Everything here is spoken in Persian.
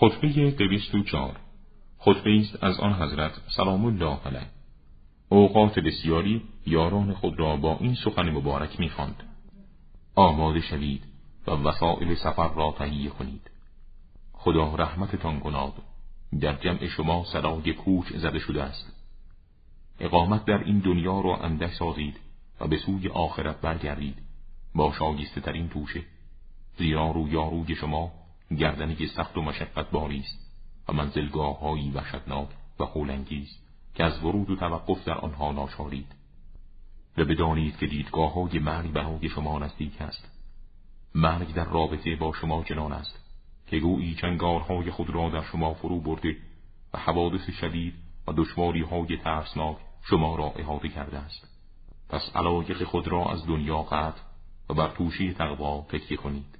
خطبه دویست و چار خطبه است از آن حضرت سلام الله علیه. اوقات بسیاری یاران خود را با این سخن مبارک می‌خواند. آماده شوید و وسائل سفر را تهیه کنید. خدا رحمتتان کناد. در جمع شما صدای کوچ زده شده است. اقامت در این دنیا را اندک سازید و به سوی آخرت برگردید. با شایسته ترین توشه. زیرا رویاروی شما گردنی سخت و مشقت باری است و منزلگاه هایی وحشتناک و هولانگیز که از ورود و توقف در آنها ناشارید و بدانید که دیدگاه های مرگ برای شما نزدیک است. مرگ در رابطه با شما جنان است که گویی چنگارهای خود را در شما فرو برده و حوادث شدید و دشواری های ترسناک شما را احاطه کرده است. پس علایق خود را از دنیا قطع و بر توشی تقوا تکیه کنید.